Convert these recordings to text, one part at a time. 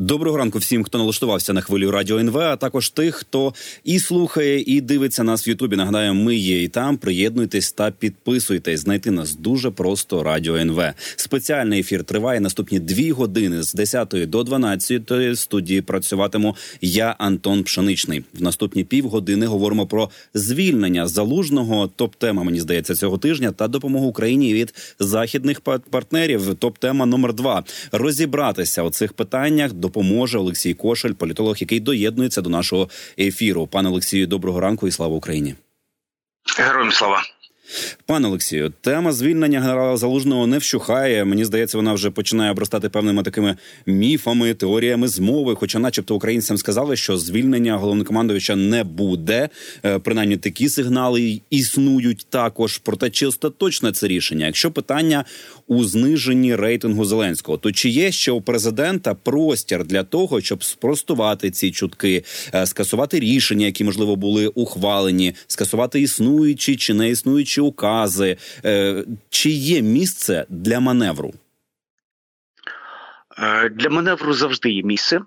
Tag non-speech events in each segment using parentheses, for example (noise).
Доброго ранку всім, хто налаштувався на хвилю радіо НВ, а також тих, хто і слухає, і дивиться нас в Ютубі. Нагадаю, ми є і там. Приєднуйтесь та підписуйтесь. Знайти нас дуже просто. Радіо НВ. Спеціальний ефір триває наступні дві години з 10 до 12 студії. Працюватиму я, Антон Пшеничний. В наступні півгодини говоримо про звільнення залужного. Топ тема мені здається цього тижня та допомогу Україні від західних партнерів. Топ тема номер два розібратися у цих питаннях допоможе Олексій Кошель, політолог, який доєднується до нашого ефіру. Пане Олексію, доброго ранку і слава Україні. Героям слава. Пане Олексію, тема звільнення генерала Залужного не вщухає. Мені здається, вона вже починає обростати певними такими міфами, теоріями змови. Хоча, начебто, українцям сказали, що звільнення головнокомандувача не буде. Е, принаймні такі сигнали існують також. Проте чи остаточне це рішення? Якщо питання у зниженні рейтингу Зеленського, то чи є ще у президента простір для того, щоб спростувати ці чутки, е, скасувати рішення, які можливо були ухвалені, скасувати існуючі чи не існуючі укази, е, чи є місце для маневру? Е, для маневру завжди є місце.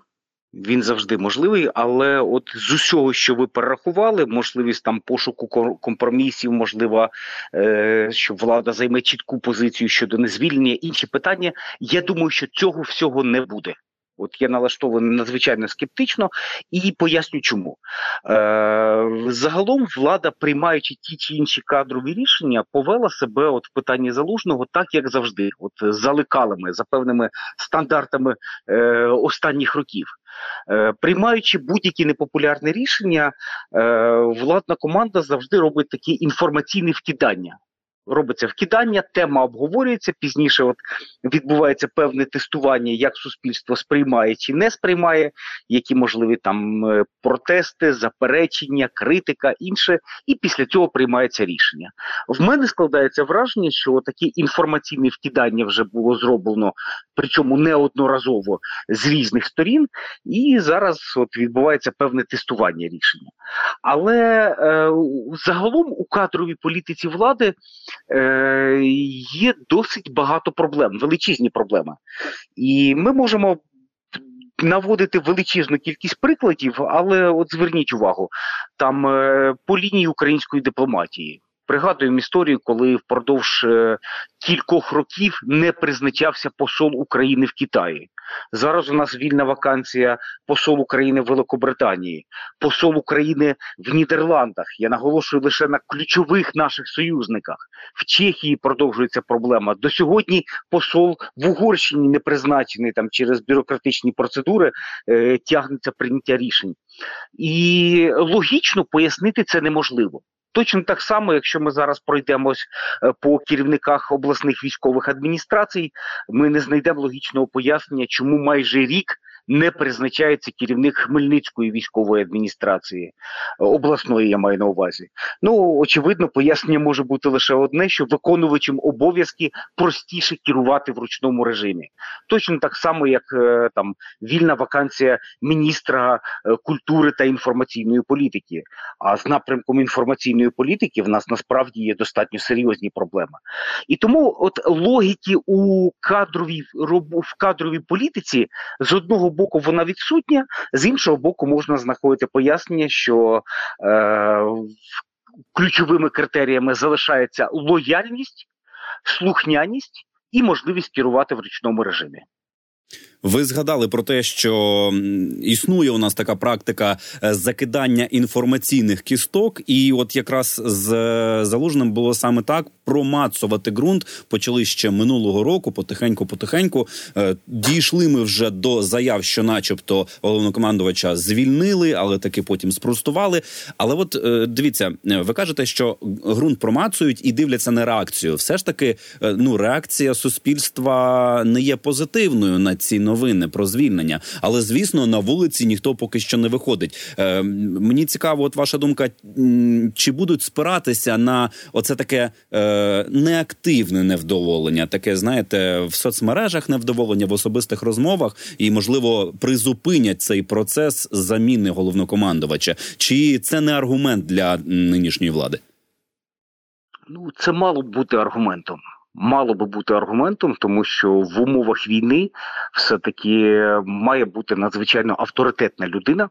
Він завжди можливий, але от з усього, що ви перерахували, можливість там пошуку компромісів, можливо, е, що влада займе чітку позицію щодо незвільнення, інші питання. Я думаю, що цього всього не буде. От я налаштований надзвичайно скептично і поясню, чому Е, загалом влада, приймаючи ті чи інші кадрові рішення, повела себе от в питанні залужного, так як завжди, от за лекалами, за певними стандартами е, останніх років. Е, Приймаючи будь-які непопулярні рішення, е, владна команда завжди робить такі інформаційні вкидання робиться вкидання, тема обговорюється. Пізніше от відбувається певне тестування, як суспільство сприймає чи не сприймає, які можливі там е, протести, заперечення, критика, інше, і після цього приймається рішення. В мене складається враження, що такі інформаційні вкидання вже було зроблено, причому неодноразово з різних сторін, і зараз от відбувається певне тестування рішення. Але е, загалом у кадровій політиці влади е, є досить багато проблем, величезні проблеми. І ми можемо наводити величезну кількість прикладів, але от зверніть увагу, там е, по лінії української дипломатії. Пригадуємо історію, коли впродовж е, кількох років не призначався посол України в Китаї. Зараз у нас вільна вакансія посол України в Великобританії, посол України в Нідерландах. Я наголошую лише на ключових наших союзниках. В Чехії продовжується проблема. До сьогодні посол в Угорщині не призначений там через бюрократичні процедури, е, тягнеться прийняття рішень. І логічно пояснити це неможливо. Точно так само, якщо ми зараз пройдемось е, по керівниках обласних військових адміністрацій, ми не знайдемо логічного пояснення, чому майже рік не призначається керівник Хмельницької військової адміністрації обласної, я маю на увазі. Ну очевидно, пояснення може бути лише одне: що виконувачем обов'язки простіше керувати в ручному режимі, точно так само, як е, там вільна вакансія міністра е, культури та інформаційної політики. А з напрямком інформаційної політики в нас насправді є достатньо серйозні проблеми. І тому, от логіки у кадровій в кадровій політиці з одного боку вона відсутня, з іншого боку, можна знаходити пояснення, що е, ключовими критеріями залишається лояльність, слухняність і можливість керувати в ручному режимі. Ви згадали про те, що існує у нас така практика е, закидання інформаційних кісток, і от якраз з е, залужним було саме так: промацувати ґрунт почали ще минулого року. Потихеньку, потихеньку е, дійшли ми вже до заяв, що, начебто, головнокомандувача звільнили, але таки потім спростували. Але от дивіться, ви кажете, що ґрунт промацують і дивляться на реакцію. Все ж таки, ну реакція суспільства не є позитивною на ці новини про звільнення. Але звісно, на вулиці ніхто поки що не виходить. Е, Мені цікаво, от ваша думка, чи будуть спиратися на оце таке е, неактивне невдоволення, таке знаєте, в соцмережах невдоволення, в особистих розмовах, і можливо призупинять цей процес заміни головнокомандувача. Чи це не аргумент для нинішньої влади? Ну, це мало б бути аргументом. Мало би бути аргументом, тому що в умовах війни все таки має бути надзвичайно авторитетна людина.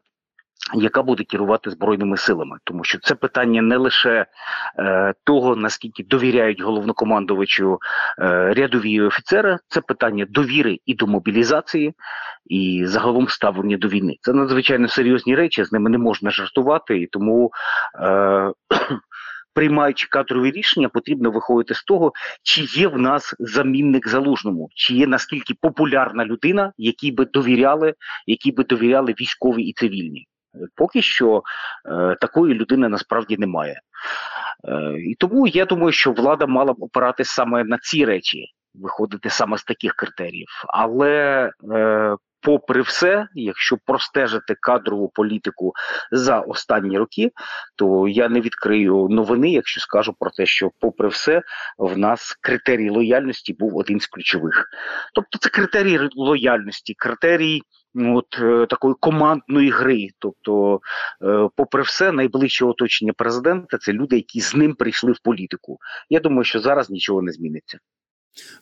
Яка буде керувати збройними силами, тому що це питання не лише е, того, наскільки довіряють головнокомандувачу е, рядові офіцери, це питання довіри і до мобілізації, і загалом ставлення до війни. Це надзвичайно серйозні речі, з ними не можна жартувати, і тому е, приймаючи кадрові рішення, потрібно виходити з того, чи є в нас замінник залужному, чи є наскільки популярна людина, якій би довіряли, які би довіряли військові і цивільні. Поки що е, такої людини насправді немає. Е, І тому я думаю, що влада мала б опиратись саме на ці речі, виходити саме з таких критеріїв. Але е, попри все, якщо простежити кадрову політику за останні роки, то я не відкрию новини, якщо скажу про те, що, попри все, в нас критерій лояльності був один з ключових. Тобто, це критерій лояльності, критерій. Ну, от е, такої командної гри, тобто, е, попри все, найближче оточення президента це люди, які з ним прийшли в політику. Я думаю, що зараз нічого не зміниться.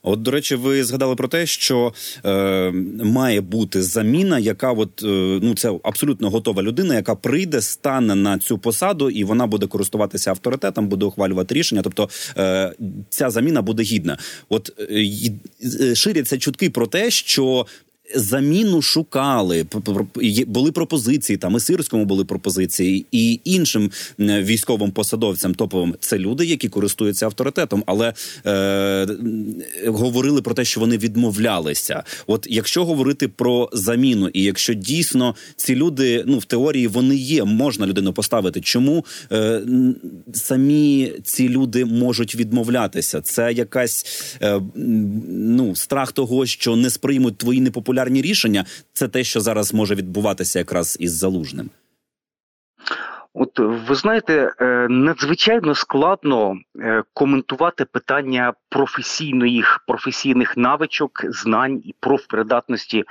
От, до речі, ви згадали про те, що е, має бути заміна, яка от е, ну це абсолютно готова людина, яка прийде, стане на цю посаду, і вона буде користуватися авторитетом, буде ухвалювати рішення. Тобто е, ця заміна буде гідна. От е, ширяться чутки про те, що заміну шукали. були пропозиції там і сирському були пропозиції, і іншим військовим посадовцям топовим це люди, які користуються авторитетом, але е, говорили про те, що вони відмовлялися. От якщо говорити про заміну, і якщо дійсно ці люди, ну в теорії вони є, можна людину поставити. Чому е, самі ці люди можуть відмовлятися? Це якась е, ну страх того, що не сприймуть твої непопулярні непопулярні рішення. Це те, що зараз може відбуватися якраз із залужним. От ви знаєте, е, надзвичайно складно е, коментувати питання професійних професійних навичок, знань і профпридатності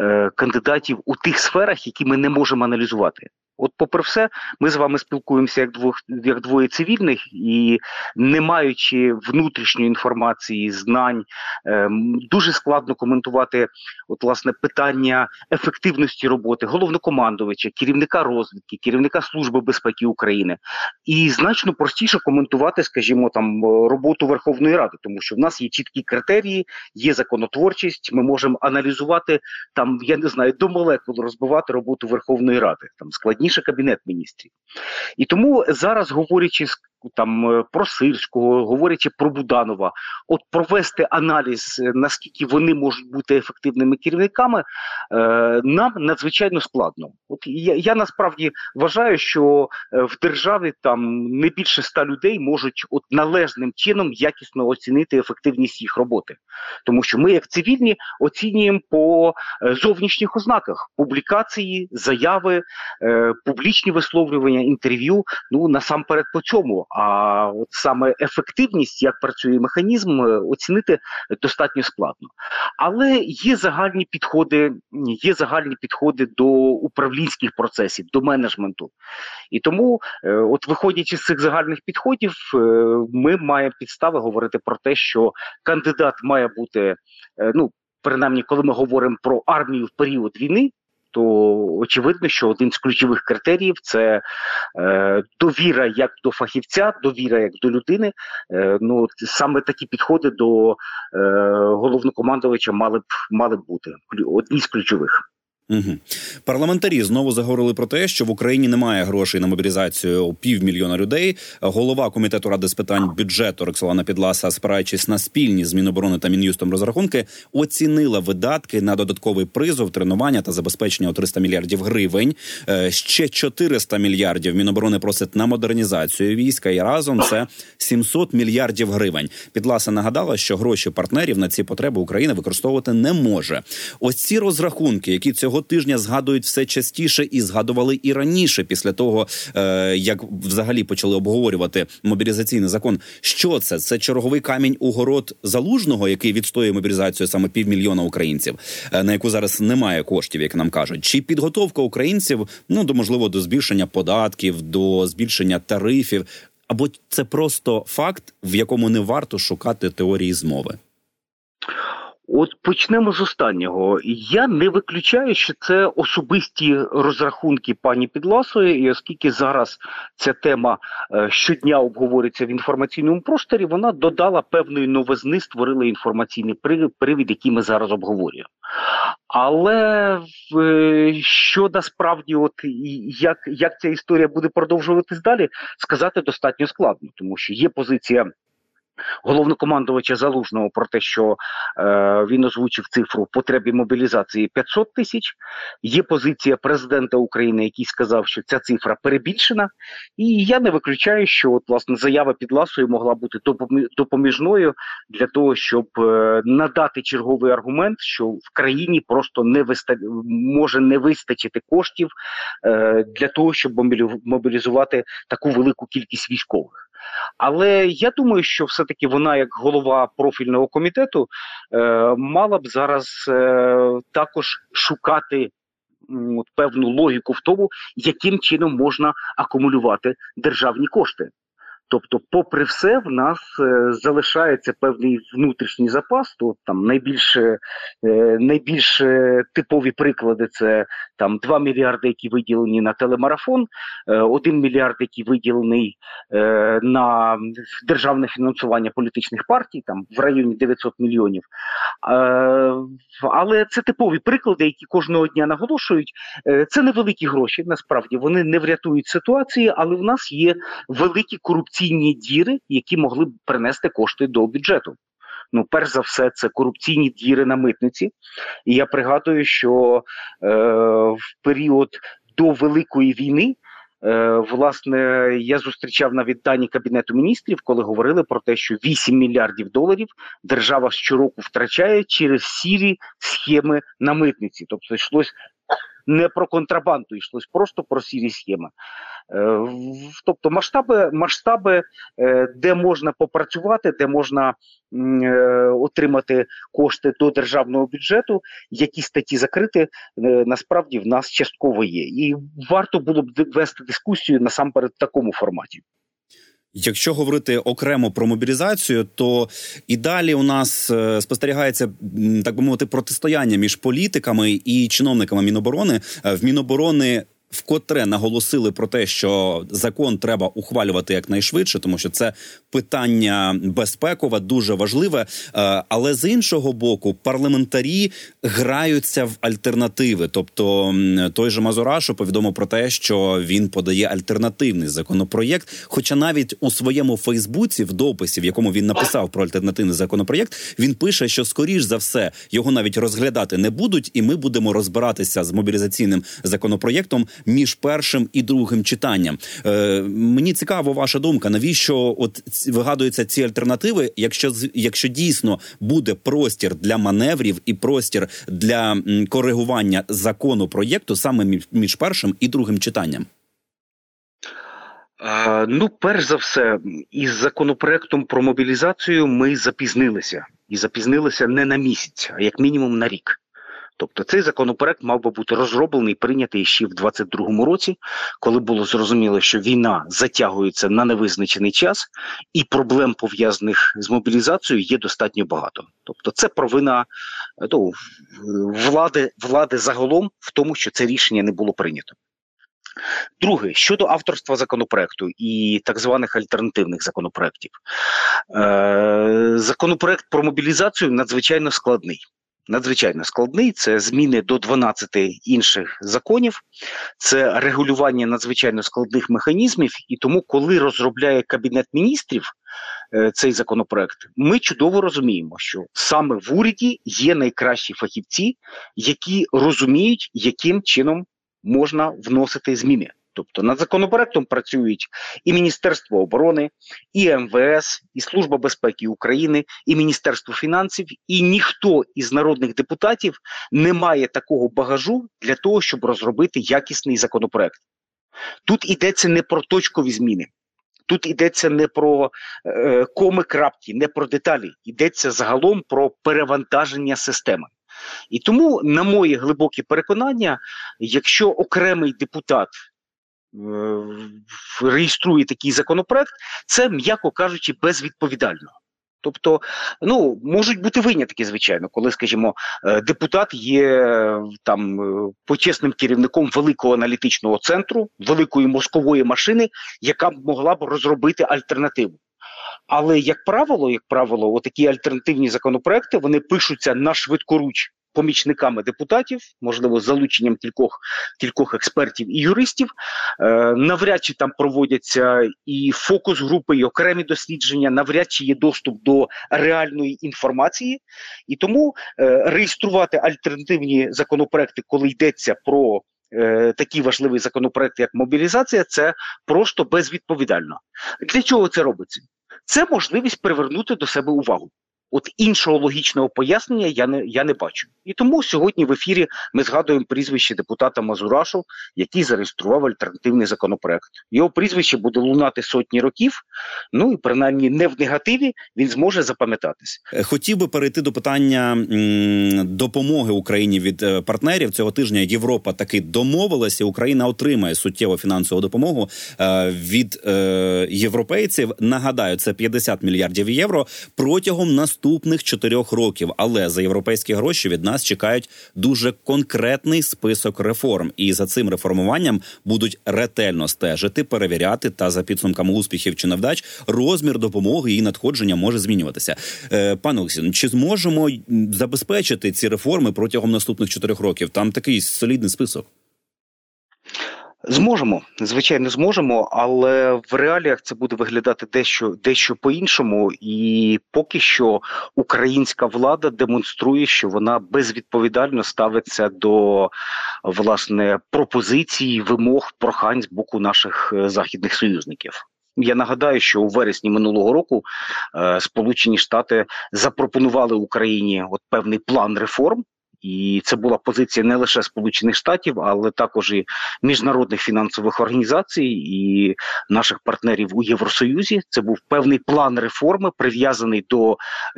е, кандидатів у тих сферах, які ми не можемо аналізувати. От, попри все, ми з вами спілкуємося як двох як двоє цивільних, і не маючи внутрішньої інформації, знань, е, дуже складно коментувати от власне питання ефективності роботи головнокомандувача, керівника розвідки, керівника служби безпеки України, і значно простіше коментувати, скажімо, там роботу Верховної Ради, тому що в нас є чіткі критерії, є законотворчість. Ми можемо аналізувати там, я не знаю, до молекул розбивати роботу Верховної Ради, там складні раніше кабінет міністрів. І тому зараз, говорячи там е, про Сирського, говорячи про Буданова, от провести аналіз, е, наскільки вони можуть бути ефективними керівниками, е, нам надзвичайно складно. От я, я насправді вважаю, що в державі там не більше ста людей можуть от належним чином якісно оцінити ефективність їх роботи, тому що ми, як цивільні, оцінюємо по зовнішніх ознаках публікації, заяви, публічні висловлювання, інтерв'ю. Ну насамперед по цьому. А от саме ефективність, як працює механізм, е, оцінити достатньо складно. Але є загальні підходи, є загальні підходи до управлінських процесів, до менеджменту. І тому, е, от виходячи з цих загальних підходів, е, ми маємо підстави говорити про те, що кандидат має бути ну. Принаймні, коли ми говоримо про армію в період війни, то очевидно, що один з ключових критеріїв це е, довіра як до фахівця, довіра як до людини. Е, ну саме такі підходи до е, головнокомандувача мали б мали б бути одні з ключових. Угу. Парламентарі знову заговорили про те, що в Україні немає грошей на мобілізацію півмільйона людей. Голова комітету ради з питань бюджету Роксолана Підласа, спираючись на спільні з Міноборони та мін'юстом розрахунки, оцінила видатки на додатковий призов, тренування та забезпечення у 300 мільярдів гривень. Е, ще 400 мільярдів Міноборони просить на модернізацію війська, і разом це 700 мільярдів гривень. Підласа нагадала, що гроші партнерів на ці потреби Україна використовувати не може. Ось ці розрахунки, які цього тижня згадують все частіше і згадували і раніше, після того е, як взагалі почали обговорювати мобілізаційний закон. Що це? Це черговий камінь у город залужного, який відстоює мобілізацію саме півмільйона українців, е, на яку зараз немає коштів, як нам кажуть, чи підготовка українців ну до можливо до збільшення податків, до збільшення тарифів. або це просто факт, в якому не варто шукати теорії змови? От почнемо з останнього. Я не виключаю, що це особисті розрахунки пані Підласої, і оскільки зараз ця тема е, щодня обговорюється в інформаційному просторі, вона додала певної новизни, створила інформаційний привід, який ми зараз обговорюємо. Але е, що насправді, от як, як ця історія буде продовжуватись далі, сказати достатньо складно, тому що є позиція головнокомандувача залужного про те, що е, він озвучив цифру потребі мобілізації 500 тисяч. Є позиція президента України, який сказав, що ця цифра перебільшена, і я не виключаю, що от власне заява під ласою могла бути допоміжною для того, щоб е, надати черговий аргумент, що в країні просто не виста... може не вистачити коштів е, для того, щоб мобілізувати таку велику кількість військових. Але я думаю, що все-таки вона, як голова профільного комітету, е, мала б зараз е, також шукати певну логіку в тому, яким чином можна акумулювати державні кошти. Тобто, попри все, в нас е, залишається певний внутрішній запас. То там найбільш е, найбільш е, типові приклади це там 2 мільярди, які виділені на телемарафон, е, 1 мільярд, який виділений е, на державне фінансування політичних партій, там в районі 900 мільйонів. Е, але це типові приклади, які кожного дня наголошують. Е, це невеликі гроші. Насправді вони не врятують ситуації, але в нас є великі корупційні корупційні діри, які могли б принести кошти до бюджету. Ну, перш за все, це корупційні діри на митниці. І я пригадую, що е, в період до Великої війни. Е, власне, я зустрічав навіть дані кабінету міністрів, коли говорили про те, що 8 мільярдів доларів держава щороку втрачає через сірі схеми на митниці. Тобто йшлось не про контрабанду, йшлось просто про сірі схеми. Е, тобто масштаби, масштаби, е, де можна попрацювати, де можна е, отримати кошти до державного бюджету, які статті закрити, насправді в нас частково є. І варто було б вести дискусію насамперед в такому форматі. Якщо говорити окремо про мобілізацію, то і далі у нас спостерігається так би мовити протистояння між політиками і чиновниками Міноборони. В Міноборони вкотре наголосили про те, що закон треба ухвалювати якнайшвидше, тому що це питання безпекове, дуже важливе. Е, але з іншого боку, парламентарі граються в альтернативи. Тобто той же Мазурашу повідомив про те, що він подає альтернативний законопроєкт. Хоча навіть у своєму Фейсбуці, в дописі, в якому він написав про альтернативний законопроєкт, він пише, що скоріш за все його навіть розглядати не будуть, і ми будемо розбиратися з мобілізаційним законопроєктом між першим і другим читанням. Е, Мені цікаво, ваша думка. Навіщо от вигадуються ці альтернативи? Якщо якщо дійсно буде простір для маневрів і простір для коригування закону проєкту саме між першим і другим читанням? Ну, перш за все, із законопроектом про мобілізацію ми запізнилися, і запізнилися не на місяць, а як мінімум на рік. Тобто цей законопроект мав би бути розроблений, прийнятий ще в 22-му році, коли було зрозуміло, що війна затягується на невизначений час, і проблем пов'язаних з мобілізацією є достатньо багато. Тобто, це провина ну, влади влади загалом в тому, що це рішення не було прийнято. Друге, щодо авторства законопроекту і так званих альтернативних законопроектів, е, законопроект про мобілізацію надзвичайно складний надзвичайно складний. Це зміни до 12 інших законів, це регулювання надзвичайно складних механізмів. І тому, коли розробляє кабінет міністрів е, цей законопроект, ми чудово розуміємо, що саме в уряді є найкращі фахівці, які розуміють, яким чином можна вносити зміни. Тобто над законопроектом працюють і Міністерство оборони, і МВС, і Служба безпеки України, і Міністерство фінансів, і ніхто із народних депутатів не має такого багажу для того, щоб розробити якісний законопроект. Тут йдеться не про точкові зміни. Тут йдеться не про е, коми крапки, не про деталі, йдеться загалом про перевантаження системи. І тому, на моє глибоке переконання, якщо окремий депутат реєструє такий законопроект, це, м'яко кажучи, безвідповідально. Тобто, ну можуть бути винятки, звичайно, коли, скажімо, е, депутат є там е, почесним керівником великого аналітичного центру, великої мозкової машини, яка б могла б розробити альтернативу. Але як правило, як правило, отакі альтернативні законопроекти вони пишуться на швидкоруч помічниками депутатів, можливо, з залученням кількох кількох експертів і юристів. Е, Навряд чи там проводяться і фокус групи, і окремі дослідження, навряд чи є доступ до реальної інформації, і тому е, реєструвати альтернативні законопроекти, коли йдеться про е, Такі важливі законопроекти, як мобілізація, це просто безвідповідально. Для чого це робиться? Це можливість привернути до себе увагу. От іншого логічного пояснення я не я не бачу. І тому сьогодні в ефірі ми згадуємо прізвище депутата Мазурашу, який зареєстрував альтернативний законопроект. Його прізвище буде лунати сотні років. Ну і принаймні не в негативі він зможе запам'ятатись. Е, хотів би перейти до питання допомоги Україні від е, партнерів цього тижня. Європа таки домовилася. Україна отримає суттєву фінансову допомогу е, від європейців. Нагадаю, це 50 мільярдів євро протягом наступного наступних чотирьох років. Але за європейські гроші від нас чекають дуже конкретний список реформ, і за цим реформуванням будуть ретельно стежити, перевіряти та за підсумками успіхів чи невдач розмір допомоги і надходження може змінюватися. Е, Пане Олексій, чи зможемо забезпечити ці реформи протягом наступних чотирьох років? Там такий солідний список. Зможемо, звичайно, зможемо, але в реаліях це буде виглядати дещо дещо по-іншому, і поки що українська влада демонструє, що вона безвідповідально ставиться до власне пропозицій, вимог, прохань з боку наших е, західних союзників. Я нагадаю, що у вересні минулого року е, Сполучені Штати запропонували Україні от певний план реформ. І це була позиція не лише Сполучених Штатів, але також і міжнародних фінансових організацій і наших партнерів у Євросоюзі. Це був певний план реформи, прив'язаний до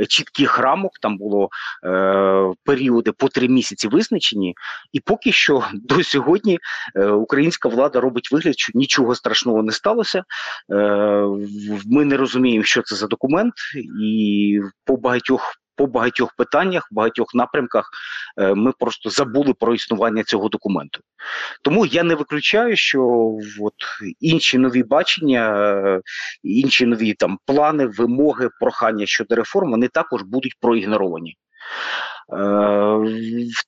чітких рамок. Там було е, періоди по три місяці визначені, і поки що (laughs) до сьогодні е, українська влада робить вигляд, що нічого страшного не сталося. Е, Ми не розуміємо, що це за документ, і по багатьох по багатьох питаннях, багатьох напрямках е, ми просто забули про існування цього документу. Тому я не виключаю, що от інші нові бачення, е, інші нові там плани, вимоги, прохання щодо реформ, вони також будуть проігноровані. Е,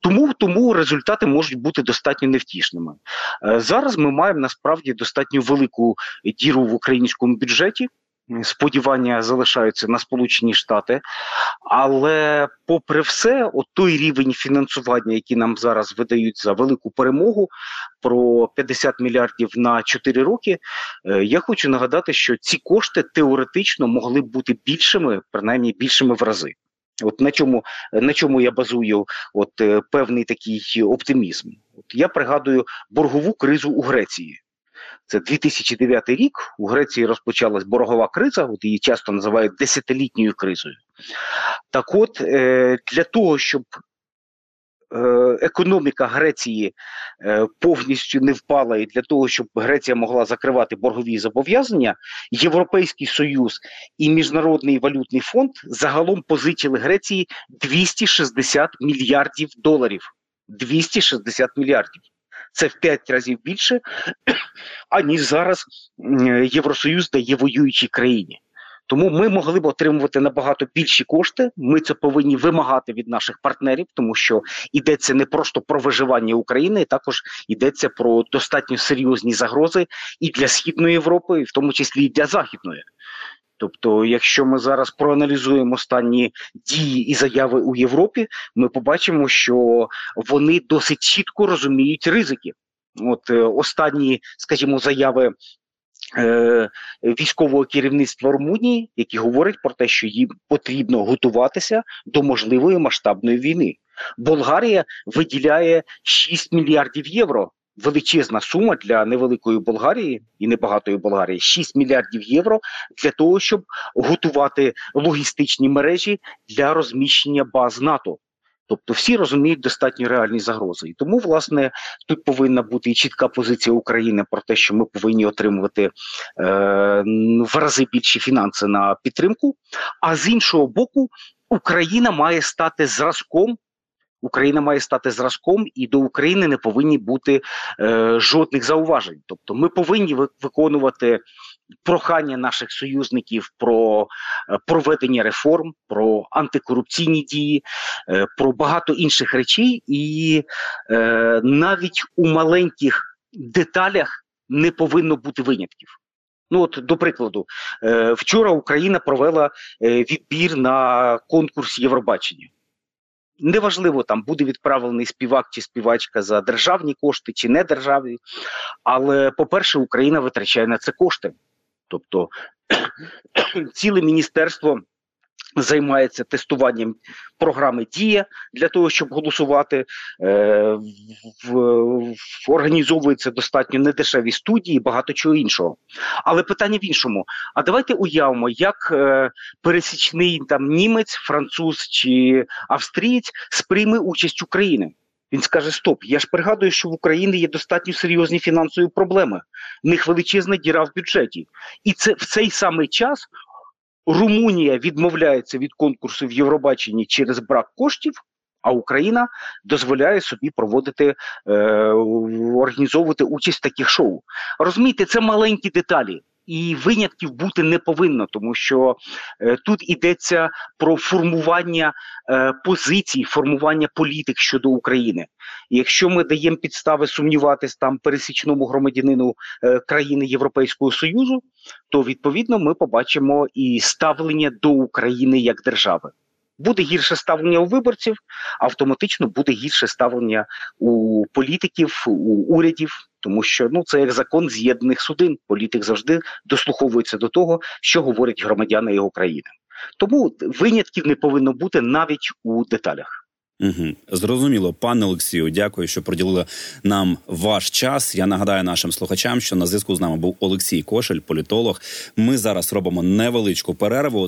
тому тому результати можуть бути достатньо невтішними. Зараз ми маємо насправді достатньо велику діру в українському бюджеті сподівання залишаються на Сполучені Штати, але, попри все, от той рівень фінансування, який нам зараз видають за велику перемогу, про 50 мільярдів на 4 роки. Е, я хочу нагадати, що ці кошти теоретично могли б бути більшими, принаймні більшими в рази. От на чому на чому я базую от е, певний такий оптимізм? От я пригадую боргову кризу у Греції. Це 2009 рік. У Греції розпочалась боргова криза, от її часто називають десятилітньою кризою. Так от, е, для того, щоб е, економіка Греції е, повністю не впала, і для того, щоб Греція могла закривати боргові зобов'язання, Європейський Союз і Міжнародний валютний фонд загалом позичили Греції 260 мільярдів доларів. 260 мільярдів це в п'ять разів більше, аніж зараз Євросоюз дає воюючій країні. Тому ми могли б отримувати набагато більші кошти. Ми це повинні вимагати від наших партнерів, тому що йдеться не просто про виживання України, також йдеться про достатньо серйозні загрози і для східної Європи, і в тому числі і для західної. Тобто, якщо ми зараз проаналізуємо останні дії і заяви у Європі, ми побачимо, що вони досить чітко розуміють ризики. От е, останні, скажімо, заяви. Е, військового керівництва Румунії, які говорять про те, що їм потрібно готуватися до можливої масштабної війни. Болгарія виділяє 6 мільярдів євро величезна сума для невеликої Болгарії і небагатої Болгарії 6 мільярдів євро для того, щоб готувати логістичні мережі для розміщення баз НАТО. Тобто всі розуміють достатньо реальні загрози, і тому власне тут повинна бути і чітка позиція України про те, що ми повинні отримувати е, в рази більші фінанси на підтримку. А з іншого боку, Україна має стати зразком. Україна має стати зразком, і до України не повинні бути е, жодних зауважень. Тобто, ми повинні виконувати прохання наших союзників про е, проведення реформ, про антикорупційні дії, е, про багато інших речей, і е, навіть у маленьких деталях не повинно бути винятків. Ну от до прикладу, вчора Україна провела відбір на конкурс Євробачення. Неважливо, там буде відправлений співак чи співачка за державні кошти чи не державні, але, по-перше, Україна витрачає на це кошти. Тобто ціле міністерство займається тестуванням програми Дія для того, щоб голосувати. Е, в, в, Організовуються достатньо недешеві студії, багато чого іншого. Але питання в іншому: а давайте уявимо, як е, пересічний там німець, француз чи австрієць сприйме участь України. Він скаже: Стоп, я ж пригадую, що в Україні є достатньо серйозні фінансові проблеми. В них величезна діра в бюджеті, і це в цей самий час Румунія відмовляється від конкурсу в Євробаченні через брак коштів. А Україна дозволяє собі проводити е, організовувати участь в таких шоу. Розумієте, це маленькі деталі і винятків бути не повинно, тому що е, тут йдеться про формування е, позицій, формування політик щодо України. Якщо ми даємо підстави сумніватись там пересічному громадянину е, країни Європейського союзу, то відповідно ми побачимо і ставлення до України як держави. Буде гірше ставлення у виборців, автоматично буде гірше ставлення у політиків, у урядів, тому що ну це як закон з'єднаних судин. Політик завжди дослуховується до того, що говорять громадяни його країни. Тому винятків не повинно бути навіть у деталях. Угу. Зрозуміло, пане Олексію, дякую, що приділили нам ваш час. Я нагадаю нашим слухачам, що на зв'язку з нами був Олексій Кошель, політолог. Ми зараз робимо невеличку перерву.